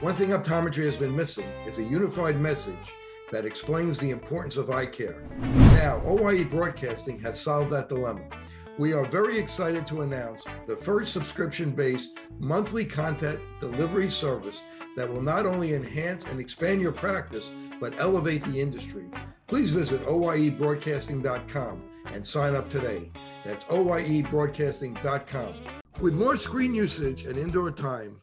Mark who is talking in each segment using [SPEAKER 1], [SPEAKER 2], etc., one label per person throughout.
[SPEAKER 1] One thing optometry has been missing is a unified message that explains the importance of eye care. Now, OIE Broadcasting has solved that dilemma. We are very excited to announce the first subscription based monthly content delivery service that will not only enhance and expand your practice, but elevate the industry. Please visit oiebroadcasting.com and sign up today. That's oiebroadcasting.com. With more screen usage and indoor time,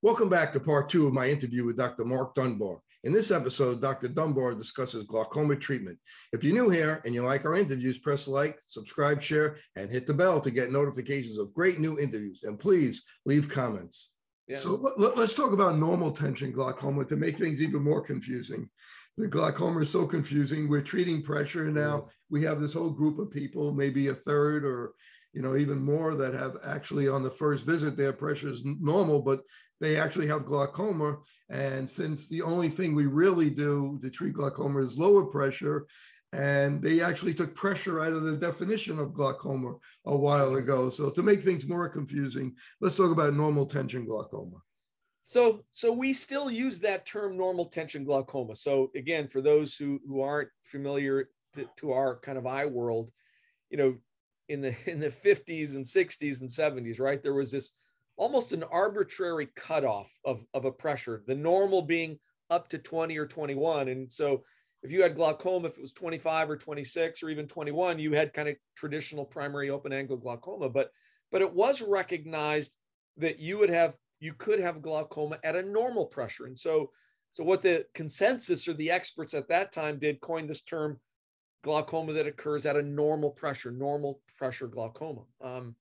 [SPEAKER 1] Welcome back to part two of my interview with Dr. Mark Dunbar. In this episode, Dr. Dunbar discusses glaucoma treatment. If you're new here and you like our interviews, press like, subscribe, share, and hit the bell to get notifications of great new interviews. And please leave comments. Yeah. So let, us talk about normal tension glaucoma to make things even more confusing. The glaucoma is so confusing. We're treating pressure now. We have this whole group of people, maybe a third or you know even more that have actually on the first visit their pressure is normal, but they actually have glaucoma. And since the only thing we really do to treat glaucoma is lower pressure, and they actually took pressure out of the definition of glaucoma a while ago. So to make things more confusing, let's talk about normal tension glaucoma.
[SPEAKER 2] So, so we still use that term normal tension glaucoma. So again, for those who, who aren't familiar to, to our kind of eye world, you know, in the in the 50s and 60s and 70s, right? There was this almost an arbitrary cutoff of, of a pressure, the normal being up to 20 or 21. And so if you had glaucoma, if it was 25 or 26 or even 21, you had kind of traditional primary open angle glaucoma. But but it was recognized that you would have you could have glaucoma at a normal pressure. And so so what the consensus or the experts at that time did coin this term glaucoma that occurs at a normal pressure, normal pressure glaucoma. Um,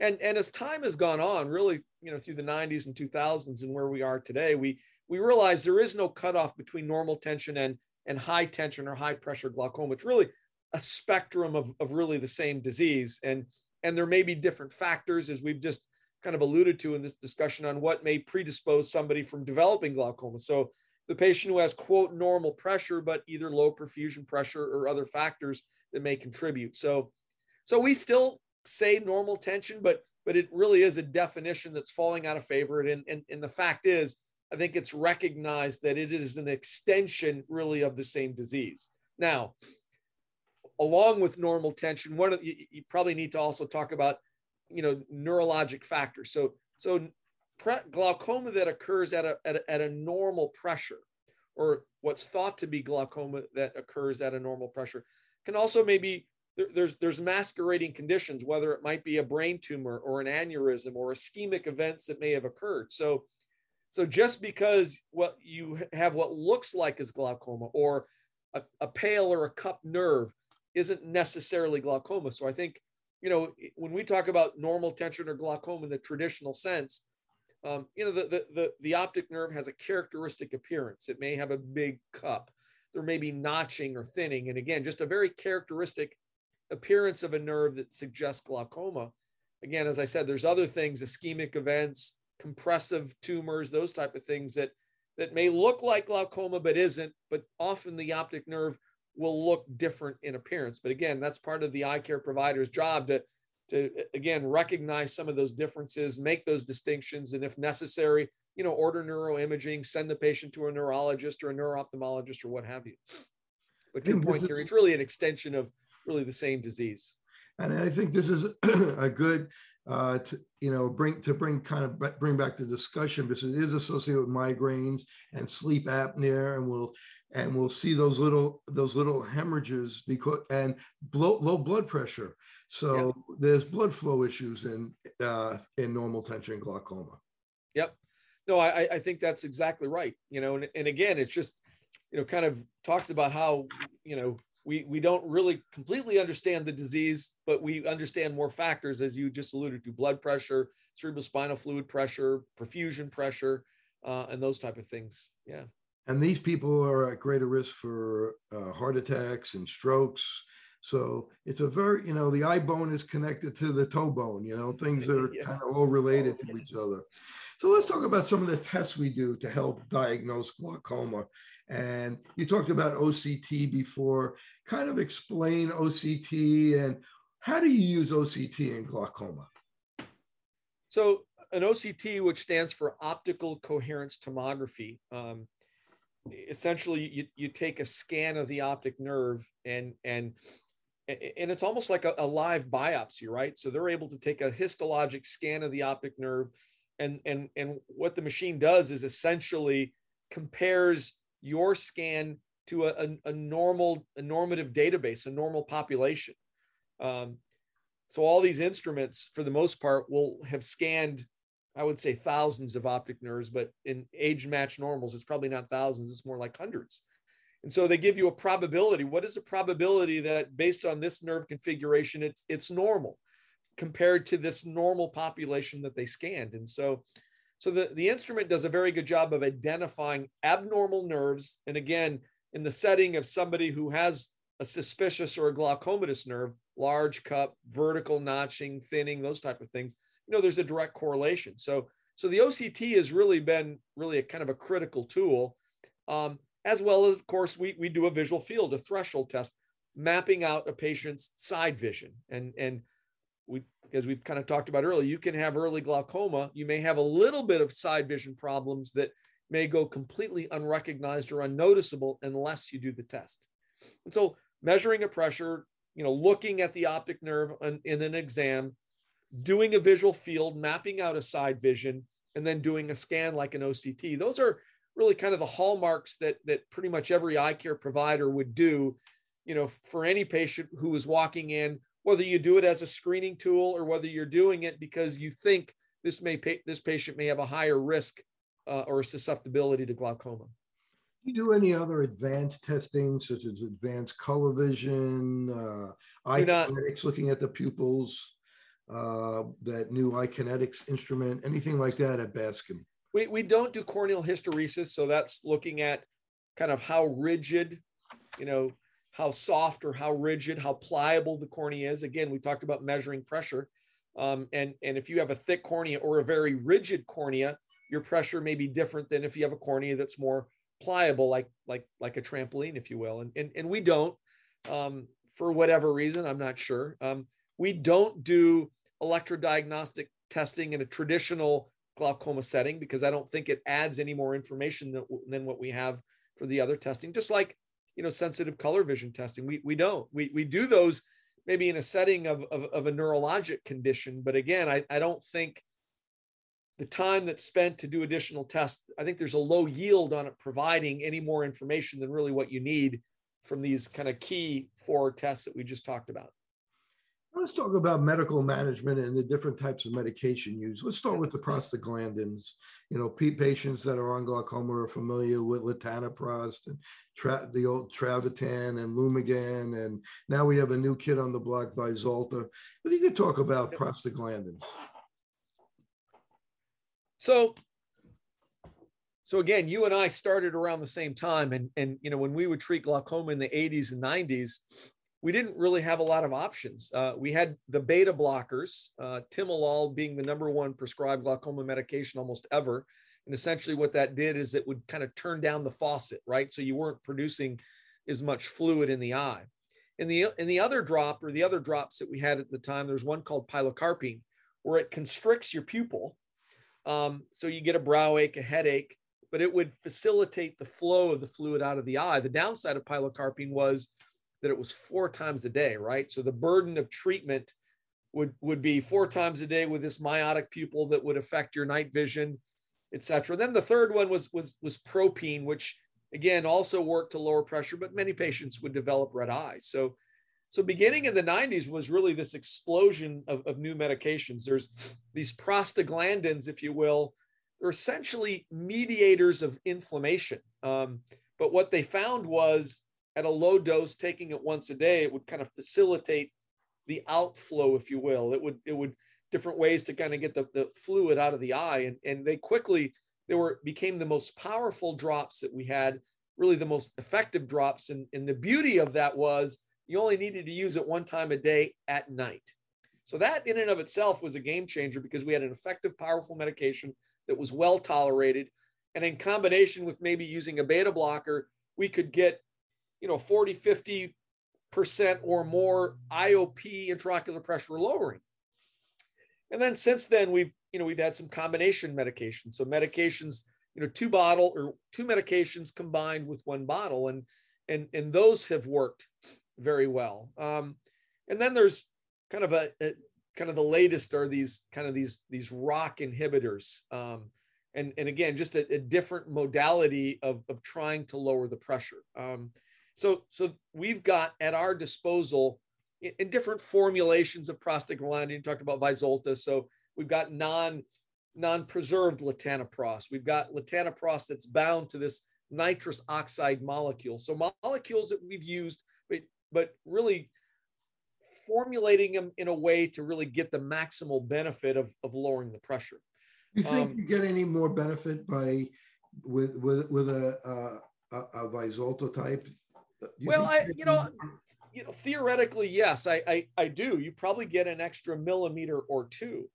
[SPEAKER 2] and and as time has gone on really you know through the 90s and 2000s and where we are today we we realize there is no cutoff between normal tension and and high tension or high pressure glaucoma. It's really a spectrum of, of really the same disease. And and there may be different factors as we've just kind of alluded to in this discussion on what may predispose somebody from developing glaucoma. So the patient who has quote normal pressure but either low perfusion pressure or other factors that may contribute. So so we still say normal tension, but but it really is a definition that's falling out of favor. And, and, and the fact is, I think it's recognized that it is an extension really of the same disease. Now, along with normal tension, one you, you probably need to also talk about, you know, neurologic factors. So, so pre- glaucoma that occurs at a, at a, at a normal pressure, or what's thought to be glaucoma that occurs at a normal pressure, can also maybe there, there's there's masquerading conditions, whether it might be a brain tumor or an aneurysm or ischemic events that may have occurred. So, so just because what you have what looks like is glaucoma or a, a pale or a cup nerve isn't necessarily glaucoma. So I think you know when we talk about normal tension or glaucoma in the traditional sense, um, you know the, the the the optic nerve has a characteristic appearance. It may have a big cup. There may be notching or thinning, and again, just a very characteristic appearance of a nerve that suggests glaucoma. Again, as I said, there's other things, ischemic events, compressive tumors, those type of things that that may look like glaucoma but isn't, but often the optic nerve will look different in appearance. But again, that's part of the eye care provider's job to to again recognize some of those differences, make those distinctions, and if necessary, you know, order neuroimaging, send the patient to a neurologist or a neuro-ophthalmologist or what have you. But to point here, it's really an extension of really the same disease.
[SPEAKER 1] And I think this is a good, uh, to, you know, bring to bring kind of bring back the discussion because it is associated with migraines and sleep apnea, and we'll and we'll see those little those little hemorrhages because and blow, low blood pressure. So yep. there's blood flow issues in uh, in normal tension glaucoma.
[SPEAKER 2] Yep. No, I, I think that's exactly right. You know, and, and again, it's just you know kind of talks about how you know we we don't really completely understand the disease, but we understand more factors, as you just alluded to: blood pressure, cerebral spinal fluid pressure, perfusion pressure, uh, and those type of things. Yeah.
[SPEAKER 1] And these people are at greater risk for uh, heart attacks and strokes, So it's a very, you know, the eye bone is connected to the toe bone, you know, things that are yeah. kind of all related to each other. So let's talk about some of the tests we do to help diagnose glaucoma. And you talked about OCT before. Kind of explain OCT and how do you use OCT in glaucoma?
[SPEAKER 2] So an OCT, which stands for optical coherence tomography, um, essentially you, you take a scan of the optic nerve and and and it's almost like a, a, live biopsy right so they're able to take a histologic scan of the optic nerve and and and what the machine does is essentially compares your scan to a, a, a normal a normative database a normal population um, so all these instruments for the most part will have scanned I would say thousands of optic nerves, but in age matched normals, it's probably not thousands, it's more like hundreds. And so they give you a probability. What is a probability that based on this nerve configuration, it's it's normal compared to this normal population that they scanned? And so so the, the instrument does a very good job of identifying abnormal nerves. And again, in the setting of somebody who has a suspicious or a glaucomatous nerve, large cup, vertical notching, thinning, those type of things, you know there's a direct correlation. So so the oct has really been really a kind of a critical tool. Um, as well as of course we, we do a visual field a threshold test mapping out a patient's side vision. And and as we've kind of talked about earlier you can have early glaucoma you may have a little bit of side vision problems that may go completely unrecognized or unnoticeable unless you do the test and so measuring a pressure you know looking at the optic nerve in, in an exam doing a visual field, mapping out a side vision, and then doing a scan like an OCT. Those are really kind of the hallmarks that that pretty much every eye care provider would do, you know, for any patient who is walking in, whether you do it as a screening tool or whether you're doing it because you think this may this patient may have a higher risk uh, or susceptibility to glaucoma.
[SPEAKER 1] Do you do any other advanced testing, such as advanced color vision, uh, eye kinetics, looking at the pupils? uh, that new eye kinetics instrument, anything like that at Bascom?
[SPEAKER 2] We, we don't do corneal hysteresis. So that's looking at kind of how rigid, you know, how soft or how rigid, how pliable the cornea is. Again, we talked about measuring pressure. Um, and, and if you have a thick cornea or a very rigid cornea, your pressure may be different than if you have a cornea that's more pliable, like like like a trampoline, if you will. And and, and we don't, um, for whatever reason, I'm not sure. Um, we don't do electrodiagnostic testing in a traditional glaucoma setting because I don't think it adds any more information than, than what we have for the other testing. Just like you know, sensitive color vision testing, we we don't. We we do those maybe in a setting of of, of a neurologic condition, but again, I I don't think the time that's spent to do additional tests, I think there's a low yield on it providing any more information than really what you need from these kind of key four tests that we just talked about.
[SPEAKER 1] Let's talk about medical management and the different types of medication used. Let's start with the prostaglandins. You know, patients that are on glaucoma are familiar with latanoprost and tra- the old Travatan and Lumigan, and now we have a new kid on the block, Vyzulta. But you could talk about prostaglandins.
[SPEAKER 2] So, so again, you and I started around the same time, and and you know when we would treat glaucoma in the 80s and 90s, we didn't really have a lot of options. Uh, we had the beta blockers, uh, timolol being the number one prescribed glaucoma medication almost ever. And essentially, what that did is it would kind of turn down the faucet, right? So you weren't producing as much fluid in the eye. In the in the other drop or the other drops that we had at the time, there's one called pilocarpine, where it constricts your pupil, um, so you get a brow ache, a headache, but it would facilitate the flow of the fluid out of the eye. The downside of pilocarpine was that it was four times a day, right? So the burden of treatment would would be four times a day with this miotic pupil that would affect your night vision, etc. Then the third one was was was propine, which again also worked to lower pressure, but many patients would develop red eyes. So so beginning in the 90s was really this explosion of, of new medications. There's these prostaglandins, if you will, they're essentially mediators of inflammation. Um, but what they found was at a low dose, taking it once a day, it would kind of facilitate the outflow, if you will. It would it would different ways to kind of get the, the fluid out of the eye. And, and they quickly they were became the most powerful drops that we had, really the most effective drops. And, and the beauty of that was you only needed to use it one time a day at night. So that in and of itself was a game changer because we had an effective, powerful medication that was well tolerated. And in combination with maybe using a beta blocker, we could get, you know, 40, 50 percent or more IOP intraocular pressure lowering. And then since then, we've, you know, we've had some combination medications. So medications, you know, two bottle or two medications combined with one bottle. And and and those have worked very well. Um, and then there's kind of a, a, kind of the latest are these kind of these these ROCK inhibitors. Um, and, and again, just a, a, different modality of, of trying to lower the pressure. Um, so, so we've got at our disposal in, in different formulations of prostaglandin. You talked about Vyzulta. So we've got non non-preserved latanoprost. We've got latanoprost that's bound to this nitrous oxide molecule. So molecules that we've used, but but really formulating them in a way to really get the maximal benefit of, of lowering the pressure.
[SPEAKER 1] Do you think um, you get any more benefit by with with with a a, a Vyzulta type?
[SPEAKER 2] You well, I you know, you know, theoretically, yes, I, I I do. You probably get an extra millimeter or two.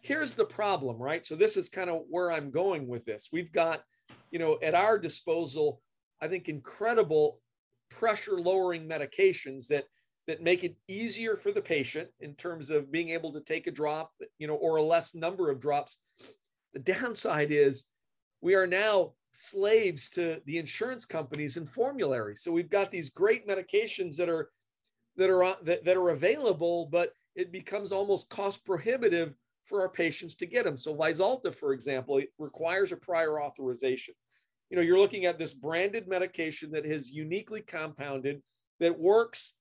[SPEAKER 2] Here's the problem, right? So this is kind of where I'm going with this. We've got, you know, at our disposal, I think incredible pressure lowering medications that that make it easier for the patient in terms of being able to take a drop, you know, or a less number of drops. The downside is we are now slaves to the insurance companies and formulary. So we've got these great medications that are that are that, that are available, but it becomes almost cost prohibitive for our patients to get them. So Vyzulta, for example, requires a prior authorization. You know, you're looking at this branded medication that is uniquely compounded that works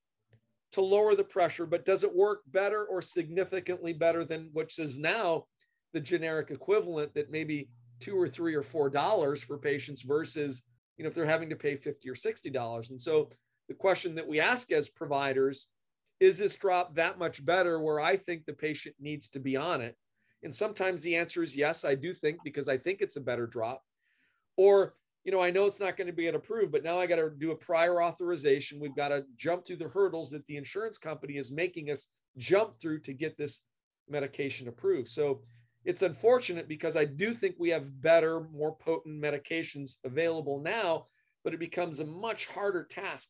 [SPEAKER 2] to lower the pressure, but does it work better or significantly better than which is now the generic equivalent that maybe two or three or four dollars for patients versus you know if they're having to pay 50 or 60 dollars and so the question that we ask as providers is this drop that much better where i think the patient needs to be on it and sometimes the answer is yes i do think because i think it's a better drop or you know, I know it's not going to be approved, but now I got to do a prior authorization. We've got to jump through the hurdles that the insurance company is making us jump through to get this medication approved. So it's unfortunate because I do think we have better, more potent medications available now, but it becomes a much harder task,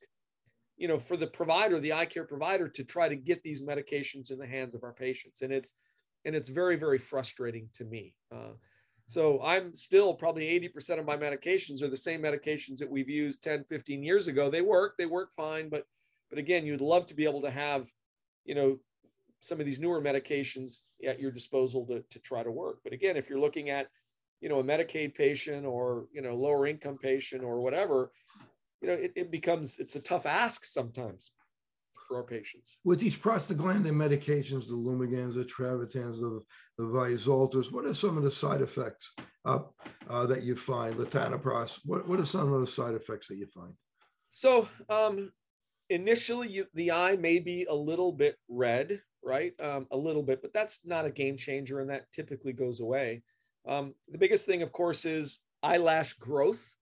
[SPEAKER 2] you know, for the provider, the eye care provider to try to get these medications in the hands of our patients. And it's, and it's very, very frustrating to me. Uh, so I'm still probably 80% of my medications are the same medications that we've used 10, 15 years ago. They work, they work fine, but but again, you'd love to be able to have, you know, some of these newer medications at your disposal to, to try to work. But again, if you're looking at, you know, a Medicaid patient or, you know, lower income patient or whatever, you know, it, it becomes, it's a tough ask sometimes for our patients.
[SPEAKER 1] With these prostaglandin medications, the Lumigans, the Travatans, the, the what are some of the side effects uh, uh, that you find? Latanoprost, what, what are some of the side effects that you find?
[SPEAKER 2] So um, initially, you, the eye may be a little bit red, right? Um, a little bit, but that's not a game changer, and that typically goes away. Um, the biggest thing, of course, is eyelash growth.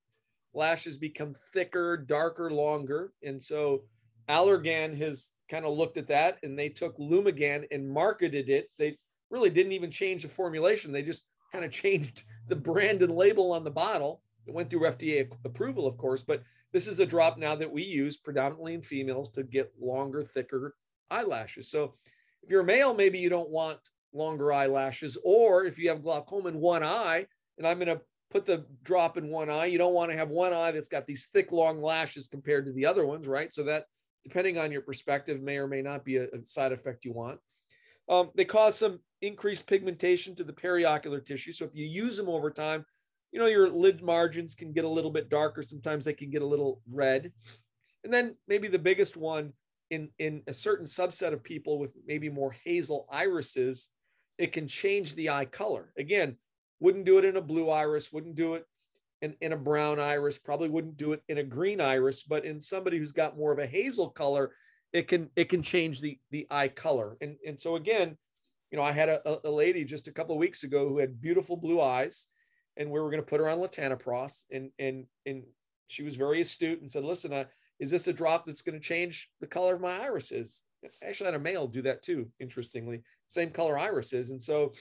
[SPEAKER 2] Lashes become thicker, darker, longer, and so Allergan has kind of looked at that and they took Lumigan and marketed it. They really didn't even change the formulation. They just kind of changed the brand and label on the bottle. It went through FDA approval, of course, but this is a drop now that we use predominantly in females to get longer, thicker eyelashes. So if you're a male, maybe you don't want longer eyelashes, or if you have glaucoma in one eye, and I'm going to put the drop in one eye, you don't want to have one eye that's got these thick, long lashes compared to the other ones, right? So that depending on your perspective, may or may not be a, a side effect you want. Um, they cause some increased pigmentation to the periocular tissue. So if you use them over time, you know, your lid margins can get a little bit darker. Sometimes they can get a little red. And then maybe the biggest one in, in a certain subset of people with maybe more hazel irises, it can change the eye color. Again, wouldn't do it in a blue iris, wouldn't do it in, in a brown iris, probably wouldn't do it in a green iris, but in somebody who's got more of a hazel color, it can it can change the the eye color. And and so again, you know, I had a, a lady just a couple of weeks ago who had beautiful blue eyes, and we were going to put her on latanoprost, and and and she was very astute and said, "Listen, I, is this a drop that's going to change the color of my irises? Actually, I had a male do that too, interestingly, same color irises. And so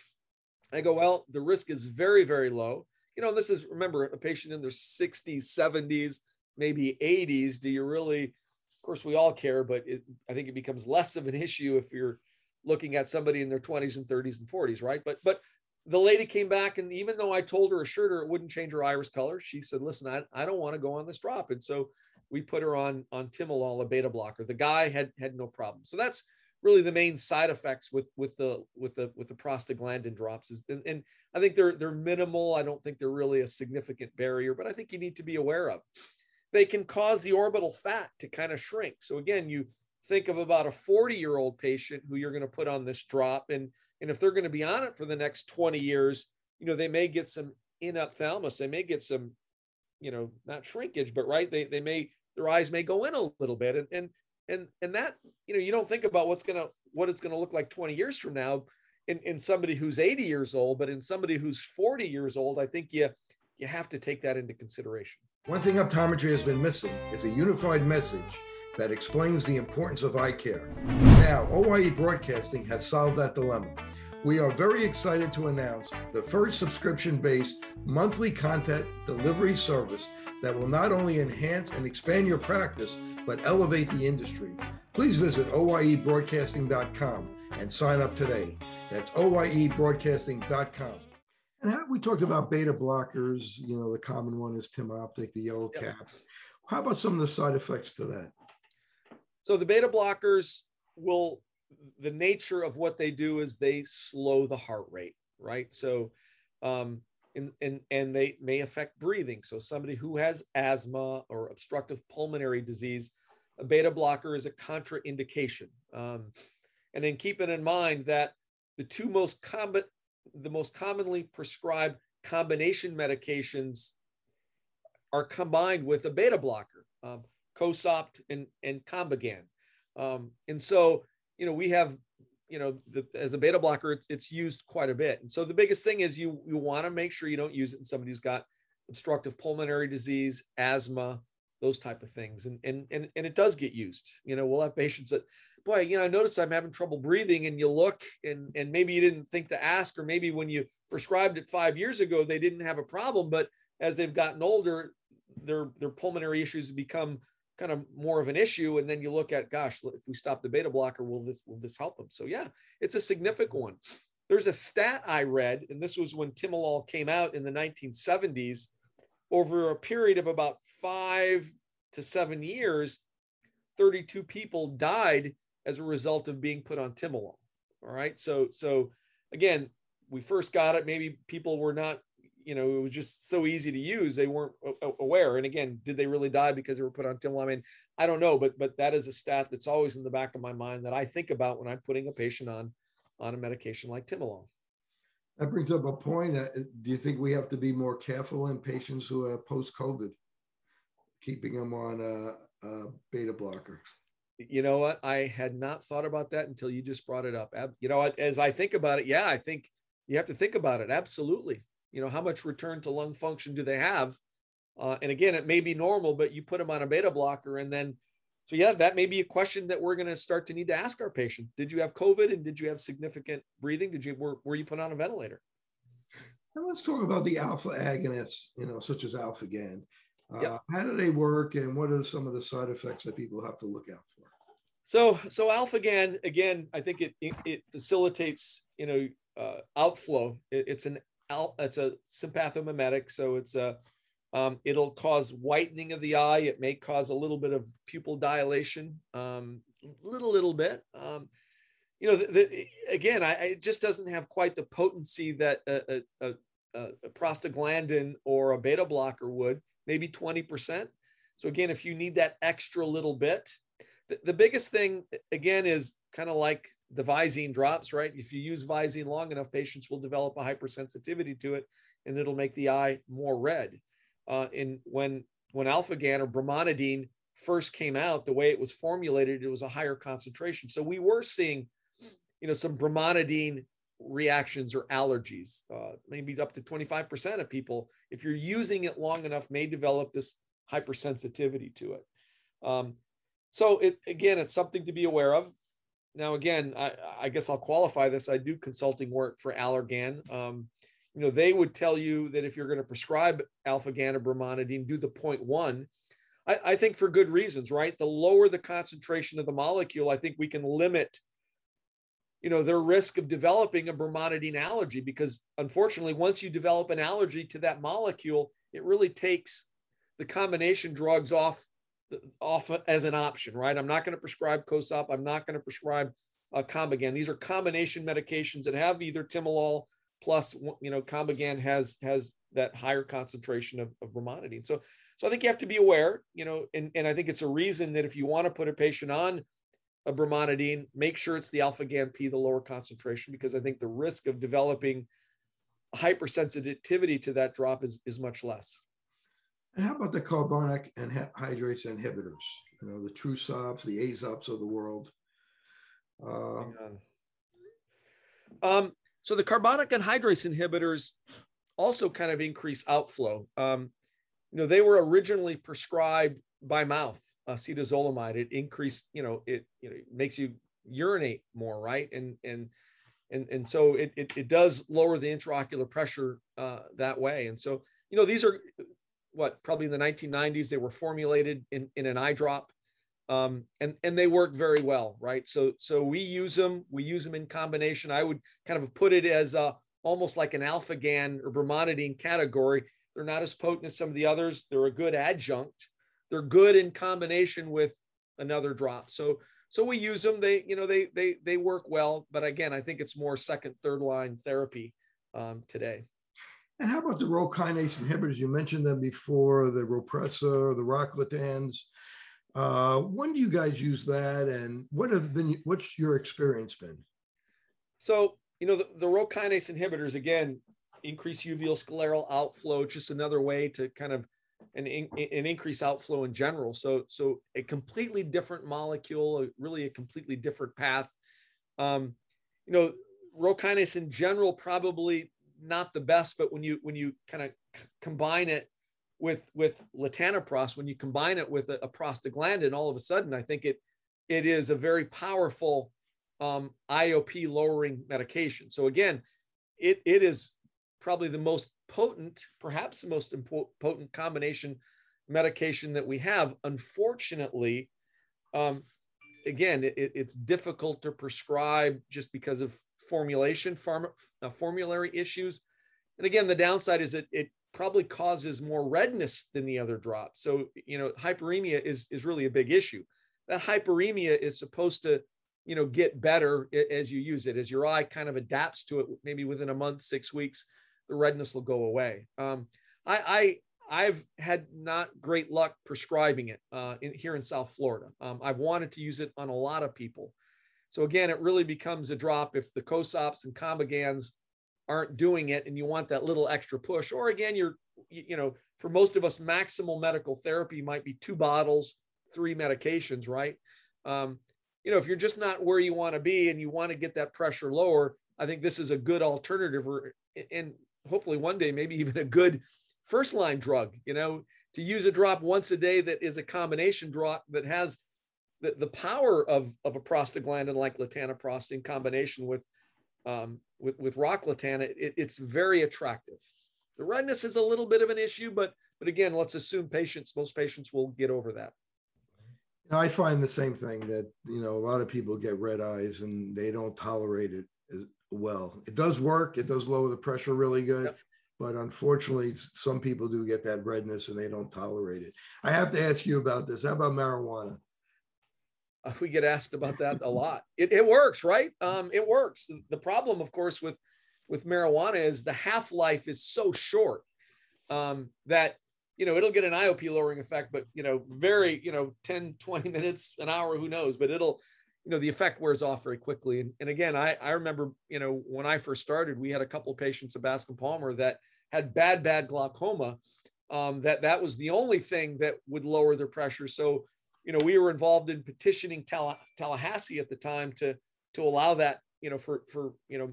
[SPEAKER 2] I go, well, the risk is very, very low. You know, this is, remember, a patient in their 60s, 70s, maybe 80s. Do you really, of course, we all care, but it, I think it becomes less of an issue if you're looking at somebody in their 20s and 30s and 40s, right? But, but the lady came back and even though I told her assured her it wouldn't change her iris color, she said, listen, I, I don't want to go on this drop. And so we put her on on timolol, a beta blocker. The guy had had no problem. So that's really the main side effects with with the with the with the prostaglandin drops is and, and I think they're they're minimal. I don't think they're really a significant barrier, but I think you need to be aware of. They can cause the orbital fat to kind of shrink. So again, you think of about a 40 year old patient who you're going to put on this drop and and if they're going to be on it for the next 20 years you know they may get some enophthalmos they may get some you know not shrinkage but right they, they may their eyes may go in a little bit. And and and and that you know you don't think about what's gonna what it's gonna look like 20 years from now in, in somebody who's 80 years old but in somebody who's 40 years old i think you you have to take that into consideration.
[SPEAKER 1] One thing optometry has been missing is a unified message that explains the importance of eye care. Now OIE broadcasting has solved that dilemma. We are very excited to announce the first subscription based monthly content delivery service that will not only enhance and expand your practice, but elevate the industry. Please visit oiebroadcasting.com and sign up today. That's oiebroadcasting.com. And how, we talked about beta blockers. You know, the common one is Timoptic, the yellow yep. cap. How about some of the side effects to that?
[SPEAKER 2] So the beta blockers will, the nature of what they do is they slow the heart rate, right? So um, and, and, and they may affect breathing. So somebody who has asthma or obstructive pulmonary disease, a beta blocker is a contraindication. Um, and then keeping in mind that the two most common, the most commonly prescribed combination medications are combined with a beta blocker, um, Cosopt and, and Combigan. Um, and so, you know, we have you know, the, as a beta blocker, it's, it's used quite a bit. And so the biggest thing is you, you want to make sure you don't use it in somebody who's got obstructive pulmonary disease, asthma, those type of things. And, and, and, and it does get used. You know, we'll have patients that, boy, you know, I noticed I'm having trouble breathing and you look and, and maybe you didn't think to ask, or maybe when you prescribed it five years ago, they didn't have a problem, but as they've gotten older, their, their pulmonary issues have become kind of more of an issue and then you look at gosh if we stop the beta blocker will this will this help them? So yeah it's a significant one. There's a stat i read and this was when timolol came out in the 1970s over a period of about five to seven years 32 people died as a result of being put on timolol all right? So so again we first got it. Maybe people were not you know, it was just so easy to use. They weren't aware. And again, did they really die because they were put on Timolol? I mean, I don't know, but but that is a stat that's always in the back of my mind that I think about when I'm putting a patient on on a medication like Timolol.
[SPEAKER 1] That brings up a point. Uh, do you think we have to be more careful in patients who are post-COVID, keeping them on a, a beta blocker?
[SPEAKER 2] You know what? I had not thought about that until you just brought it up. You know, as I think about it, yeah, I think you have to think about it. Absolutely you know, how much return to lung function do they have? Uh, and again, it may be normal, but you put them on a beta blocker and then, so yeah, that may be a question that we're going to start to need to ask our patient. Did you have COVID and did you have significant breathing? Did you, were, were you put on a ventilator?
[SPEAKER 1] And let's talk about the alpha agonists, you know, such as Alphagan. Uh, yep. How do they work and what are some of the side effects that people have to look out for?
[SPEAKER 2] So, so Alphagan, again, I think it, it, it facilitates, you know, uh, outflow. It, it's an it's a sympathomimetic, so it's a um, it'll cause whitening of the eye. It may cause a little bit of pupil dilation, um, little little bit. Um, you know, the, the, again, I, it just doesn't have quite the potency that a, a, a, a prostaglandin or a beta blocker would. Maybe twenty percent. So again, if you need that extra little bit, the, the biggest thing again is kind of like the Visine drops, right? If you use Visine long enough, patients will develop a hypersensitivity to it, and it'll make the eye more red. Uh, and when when Alphagan or brimonidine first came out, the way it was formulated, it was a higher concentration. So we were seeing, you know, some brimonidine reactions or allergies. Uh, maybe up to 25% of people, if you're using it long enough, may develop this hypersensitivity to it. Um, so it again, it's something to be aware of. Now, again, I, I guess I'll qualify this. I do consulting work for Allergan. Um, you know, they would tell you that if you're going to prescribe alpha brimonidine, do the 0.1. I, I think for good reasons, right? The lower the concentration of the molecule, I think we can limit you know their risk of developing a brimonidine allergy because unfortunately once you develop an allergy to that molecule it really takes the combination drugs off off as an option right? I'm not going to prescribe Cosopt i'm not going to prescribe uh, combigan these are combination medications that have either timolol plus you know combigan has has that higher concentration of, of brimonidine so so i think you have to be aware you know and, and i think it's a reason that if you want to put a patient on a brimonidine, make sure it's the Alphagan P, the lower concentration, because I think the risk of developing hypersensitivity to that drop is, is much less.
[SPEAKER 1] And how about the carbonic anhydrase inhibitors? You know, the Trusopts, the Azopts of the world. Uh,
[SPEAKER 2] um, so the carbonic anhydrase inhibitors also kind of increase outflow. Um, you know, they were originally prescribed by mouth acetazolamide, it increased, you know, it you know makes you urinate more, right? And and and and so it it, it does lower the intraocular pressure uh, that way. And so you know these are what probably in the 1990s they were formulated in in an eye drop. Um, and and they work very well, right? So so we use them. We use them in combination. I would kind of put it as a, almost like an Alphagan or brimonidine category. They're not as potent as some of the others. They're a good adjunct, they're good in combination with another drop. So so we use them. They you know they they they work well. But again, I think it's more second third line therapy um, today.
[SPEAKER 1] And how about the rho kinase inhibitors? You mentioned them before, the Rhopressa, the Rocklatans. Uh, when do you guys use that, and what have been? What's your experience been?
[SPEAKER 2] So you know the, the rho kinase inhibitors again increase uveal scleral outflow. Just another way to kind of an, an increased outflow in general. So, so a completely different molecule, really a completely different path. Um, you know, rho kinase in general probably not the best, but when you when you kind of c- combine it with with latanoprost, when you combine it with a, a, prostaglandin, all of a sudden, I think it it is a very powerful um, IOP lowering medication. So again, it it is probably the most potent, perhaps the most potent combination medication that we have. Unfortunately, um, again, it, it's difficult to prescribe just because of formulation, pharma, uh, formulary issues. And again, the downside is that it probably causes more redness than the other drops. So, you know, hyperemia is, is really a big issue. That hyperemia is supposed to, you know, get better as you use it, as your eye kind of adapts to it, maybe within a month, six weeks the redness will go away. Um, I, I have had not great luck prescribing it uh, in, here in South Florida. Um, I've wanted to use it on a lot of people. So again, it really becomes a drop if the Cosopts and Combigans aren't doing it, and you want that little extra push. Or again, you're you know for most of us, maximal medical therapy might be two bottles, three medications, right? Um, you know, if you're just not where you want to be and you want to get that pressure lower, I think this is a good alternative. Or, and hopefully one day maybe even a good first line drug you know to use a drop once a day that is a combination drop that has the, the power of, of a prostaglandin like latanoprost in combination with um, with, with rocklatan, it, it's very attractive. The redness is a little bit of an issue, but but again, let's assume patients, most patients will get over that.
[SPEAKER 1] I find the same thing that you know a lot of people get red eyes and they don't tolerate it well. It does work. It does lower the pressure really good. Yep. But unfortunately, some people do get that redness and they don't tolerate it. I have to ask you about this. How about marijuana?
[SPEAKER 2] Uh, we get asked about that a lot. It, it works, right? Um, it works. The problem, of course, with with marijuana is the half life is so short um, that you know it'll get an IOP lowering effect, but you know very you know 10, 20 minutes, an hour, who knows? But it'll you know the effect wears off very quickly and, and again I, I remember you know when i first started we had a couple of patients at bascom palmer that had bad bad glaucoma um, that that was the only thing that would lower their pressure so you know we were involved in petitioning tallahassee at the time to to allow that you know for for you know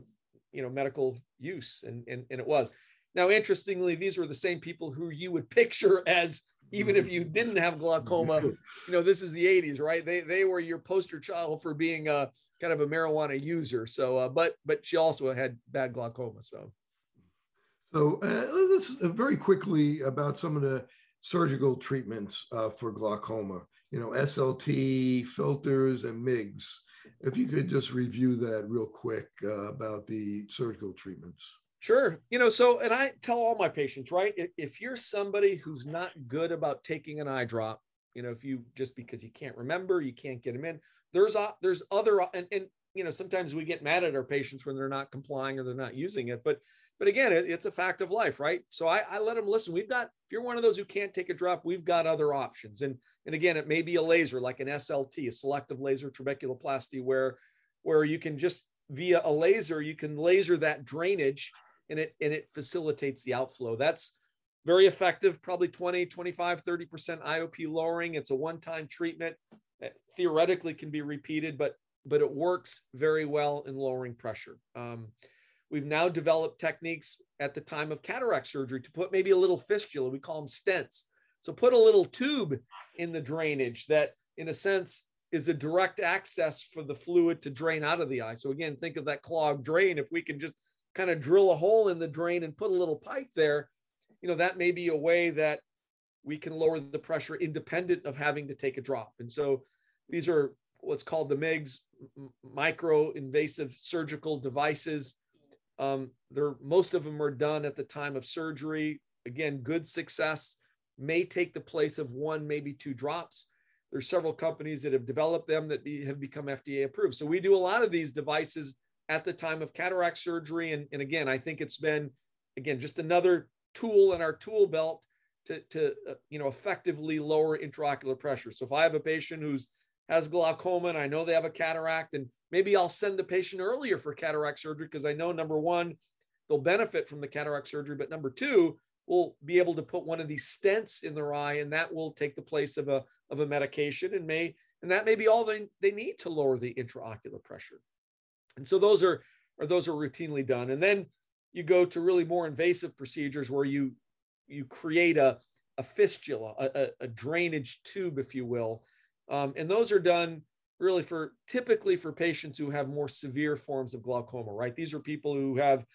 [SPEAKER 2] you know medical use and and, and it was now interestingly these were the same people who you would picture as even if you didn't have glaucoma, you know, this is the 80s, right? They they were your poster child for being a kind of a marijuana user. So, uh, but but she also had bad glaucoma. So,
[SPEAKER 1] so uh, let's uh, very quickly about some of the surgical treatments uh, for glaucoma. You know, SLT, filters, and MIGS. If you could just review that real quick uh, about the surgical treatments.
[SPEAKER 2] Sure. You know, so, and I tell all my patients, right? If you're somebody who's not good about taking an eye drop, you know, if you just because you can't remember, you can't get them in, there's, uh, there's other, and, and, you know, sometimes we get mad at our patients when they're not complying or they're not using it, but, but again, it, it's a fact of life, right? So I, I let them listen. We've got, if you're one of those who can't take a drop, we've got other options. And, and again, it may be a laser, like an SLT, a selective laser trabeculoplasty, where, where you can just via a laser, you can laser that drainage and it and it facilitates the outflow. That's very effective, probably 20, 25, 30% IOP lowering. It's a one-time treatment. It theoretically can be repeated, but but it works very well in lowering pressure. Um, we've now developed techniques at the time of cataract surgery to put maybe a little fistula. We call them stents. So put a little tube in the drainage that, in a sense, is a direct access for the fluid to drain out of the eye. So again, think of that clogged drain. If we can just kind of drill a hole in the drain and put a little pipe there, you know, that may be a way that we can lower the pressure independent of having to take a drop. And so these are what's called the MIGS, micro invasive surgical devices. Um, they're, most of them are done at the time of surgery. Again, good success may take the place of one, maybe two drops. There's several companies that have developed them that be, have become FDA approved. So we do a lot of these devices at the time of cataract surgery. And, and again, I think it's been, again, just another tool in our tool belt to, to uh, you know, effectively lower intraocular pressure. So if I have a patient who's has glaucoma and I know they have a cataract, and maybe I'll send the patient earlier for cataract surgery because I know number one, they'll benefit from the cataract surgery, but number two, we'll be able to put one of these stents in their eye, and that will take the place of a of a medication, and may and that may be all they, they need to lower the intraocular pressure. And so those are, or those are routinely done. And then you go to really more invasive procedures where you you create a, a fistula, a, a drainage tube, if you will. Um, and those are done really for typically for patients who have more severe forms of glaucoma, right? These are people who have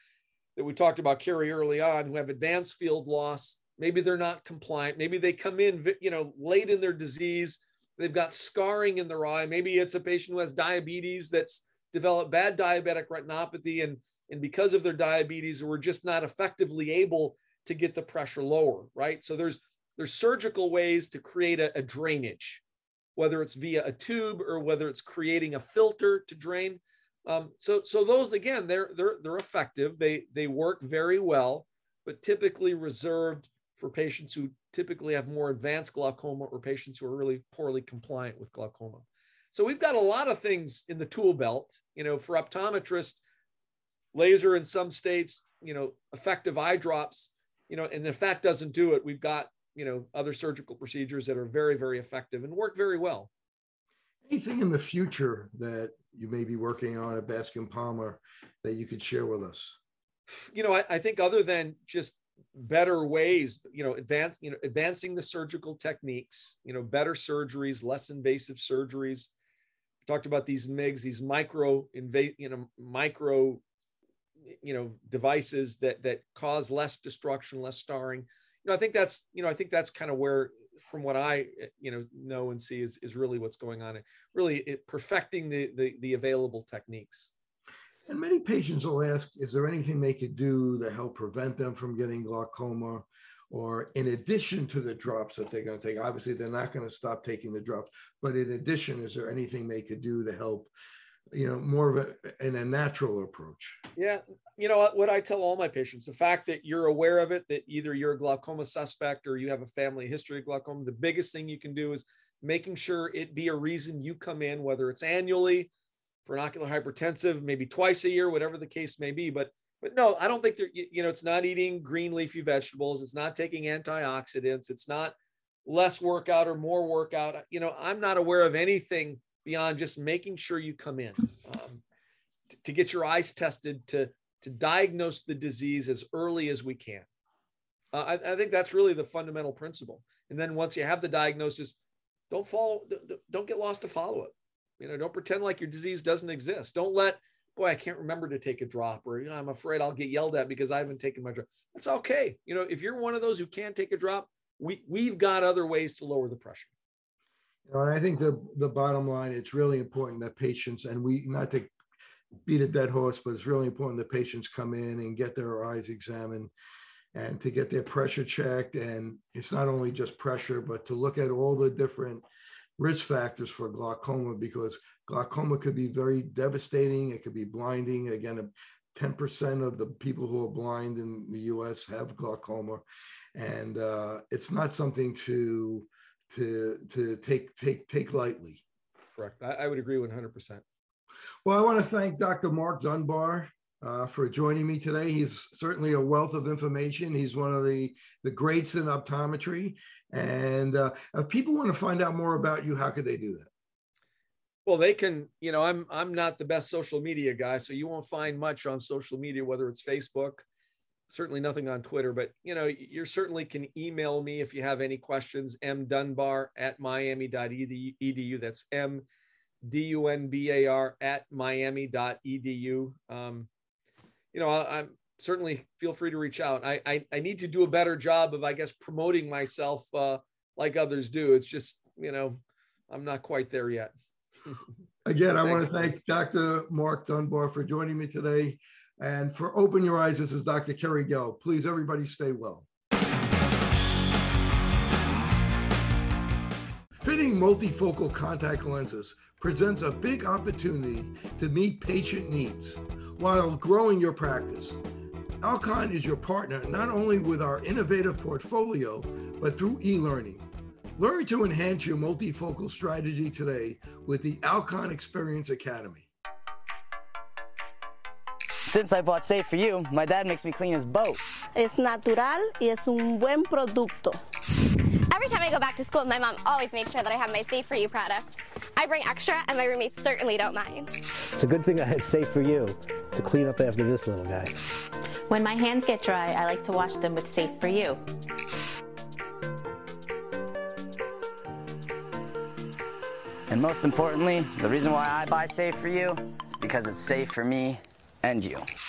[SPEAKER 2] that we talked about Carrie early on who have advanced field loss. Maybe they're not compliant. Maybe they come in, you know, late in their disease. They've got scarring in their eye. Maybe it's a patient who has diabetes that's developed bad diabetic retinopathy and and because of their diabetes we're just not effectively able to get the pressure lower right so there's there's surgical ways to create a, a drainage whether it's via a tube or whether it's creating a filter to drain. Um, so so those again they're they're they're effective. They they work very well but typically reserved for patients who typically have more advanced glaucoma or patients who are really poorly compliant with glaucoma. So we've got a lot of things in the tool belt, you know, for optometrists, laser in some states, you know, effective eye drops, you know, and if that doesn't do it, we've got, you know, other surgical procedures that are very, very effective and work very well.
[SPEAKER 1] Anything in the future that you may be working on at Bascom Palmer that you could share with us?
[SPEAKER 2] You know, I, I think other than just better ways you know advance you know advancing the surgical techniques you know better surgeries less invasive surgeries talked about these MIGs, these micro invade, you know, micro, you know, devices that that cause less destruction, less starring. You know, I think that's, you know, I think that's kind of where, from what I, you know, know and see is is really what's going on. Really, it, perfecting the, the the available techniques.
[SPEAKER 1] And many patients will ask, is there anything they could do to help prevent them from getting glaucoma? or in addition to the drops that they're going to take obviously they're not going to stop taking the drops but in addition is there anything they could do to help you know more of a in a natural approach
[SPEAKER 2] yeah you know what, what i tell all my patients the fact that you're aware of it that either you're a glaucoma suspect or you have a family history of glaucoma the biggest thing you can do is making sure it be a reason you come in whether it's annually for an ocular hypertensive maybe twice a year whatever the case may be but but no, I don't think they're, you know, it's not eating green leafy vegetables. It's not taking antioxidants. It's not less workout or more workout. You know, I'm not aware of anything beyond just making sure you come in um, to, get your eyes tested to, to diagnose the disease as early as we can. Uh, I, I think that's really the fundamental principle. And then once you have the diagnosis, don't follow, don't get lost to follow up You know, don't pretend like your disease doesn't exist. Don't let, boy, I can't remember to take a drop, or you know, I'm afraid I'll get yelled at because I haven't taken my drop. That's okay. You know, if you're one of those who can't take a drop, we we've got other ways to lower the pressure.
[SPEAKER 1] You know, and I think the the bottom line, it's really important that patients and we not to beat a dead horse, but it's really important that patients come in and get their eyes examined and to get their pressure checked. And it's not only just pressure, but to look at all the different risk factors for glaucoma because glaucoma could be very devastating. It could be blinding. Again, 10% of the people who are blind in the US have glaucoma. And uh, it's not something to to to take take take lightly.
[SPEAKER 2] Correct. I, I would agree 100%.
[SPEAKER 1] Well, I want to thank Dr. Mark Dunbar uh, for joining me today. He's certainly a wealth of information. He's one of the, the greats in optometry. And uh, if people want to find out more about you, how could they do that?
[SPEAKER 2] Well, they can, you know, I'm I'm not the best social media guy, so you won't find much on social media, whether it's Facebook, certainly nothing on Twitter, but you know, you certainly can email me if you have any questions, mdunbar at miami.edu. That's M D U N B A R at miami.edu. Um, you know, I, am certainly feel free to reach out. I, I, I need to do a better job of, I guess, promoting myself uh, like others do. It's just, you know, I'm not quite there yet.
[SPEAKER 1] Again, I want to thank Dr. Mark Dunbar for joining me today. And for Open Your Eyes, this is Dr. Kerry Gelb. Please, everybody, stay well. Fitting multifocal contact lenses presents a big opportunity to meet patient needs while growing your practice. Alcon is your partner not only with our innovative portfolio, but through e learning. Learn to enhance your multifocal strategy today with the Alcon Experience Academy.
[SPEAKER 3] Since I bought Safe for You, my dad makes me clean his boat.
[SPEAKER 4] Es natural y es un buen producto.
[SPEAKER 5] Every time I go back to school, my mom always makes sure that I have my Safe For You products. I bring extra, and my roommates certainly don't mind.
[SPEAKER 6] It's a good thing I had Safe For You to clean up after this little guy.
[SPEAKER 7] When my hands get dry, I like to wash them with Safe For You.
[SPEAKER 3] And most importantly, the reason why I buy Safe For You is because it's safe for me and you.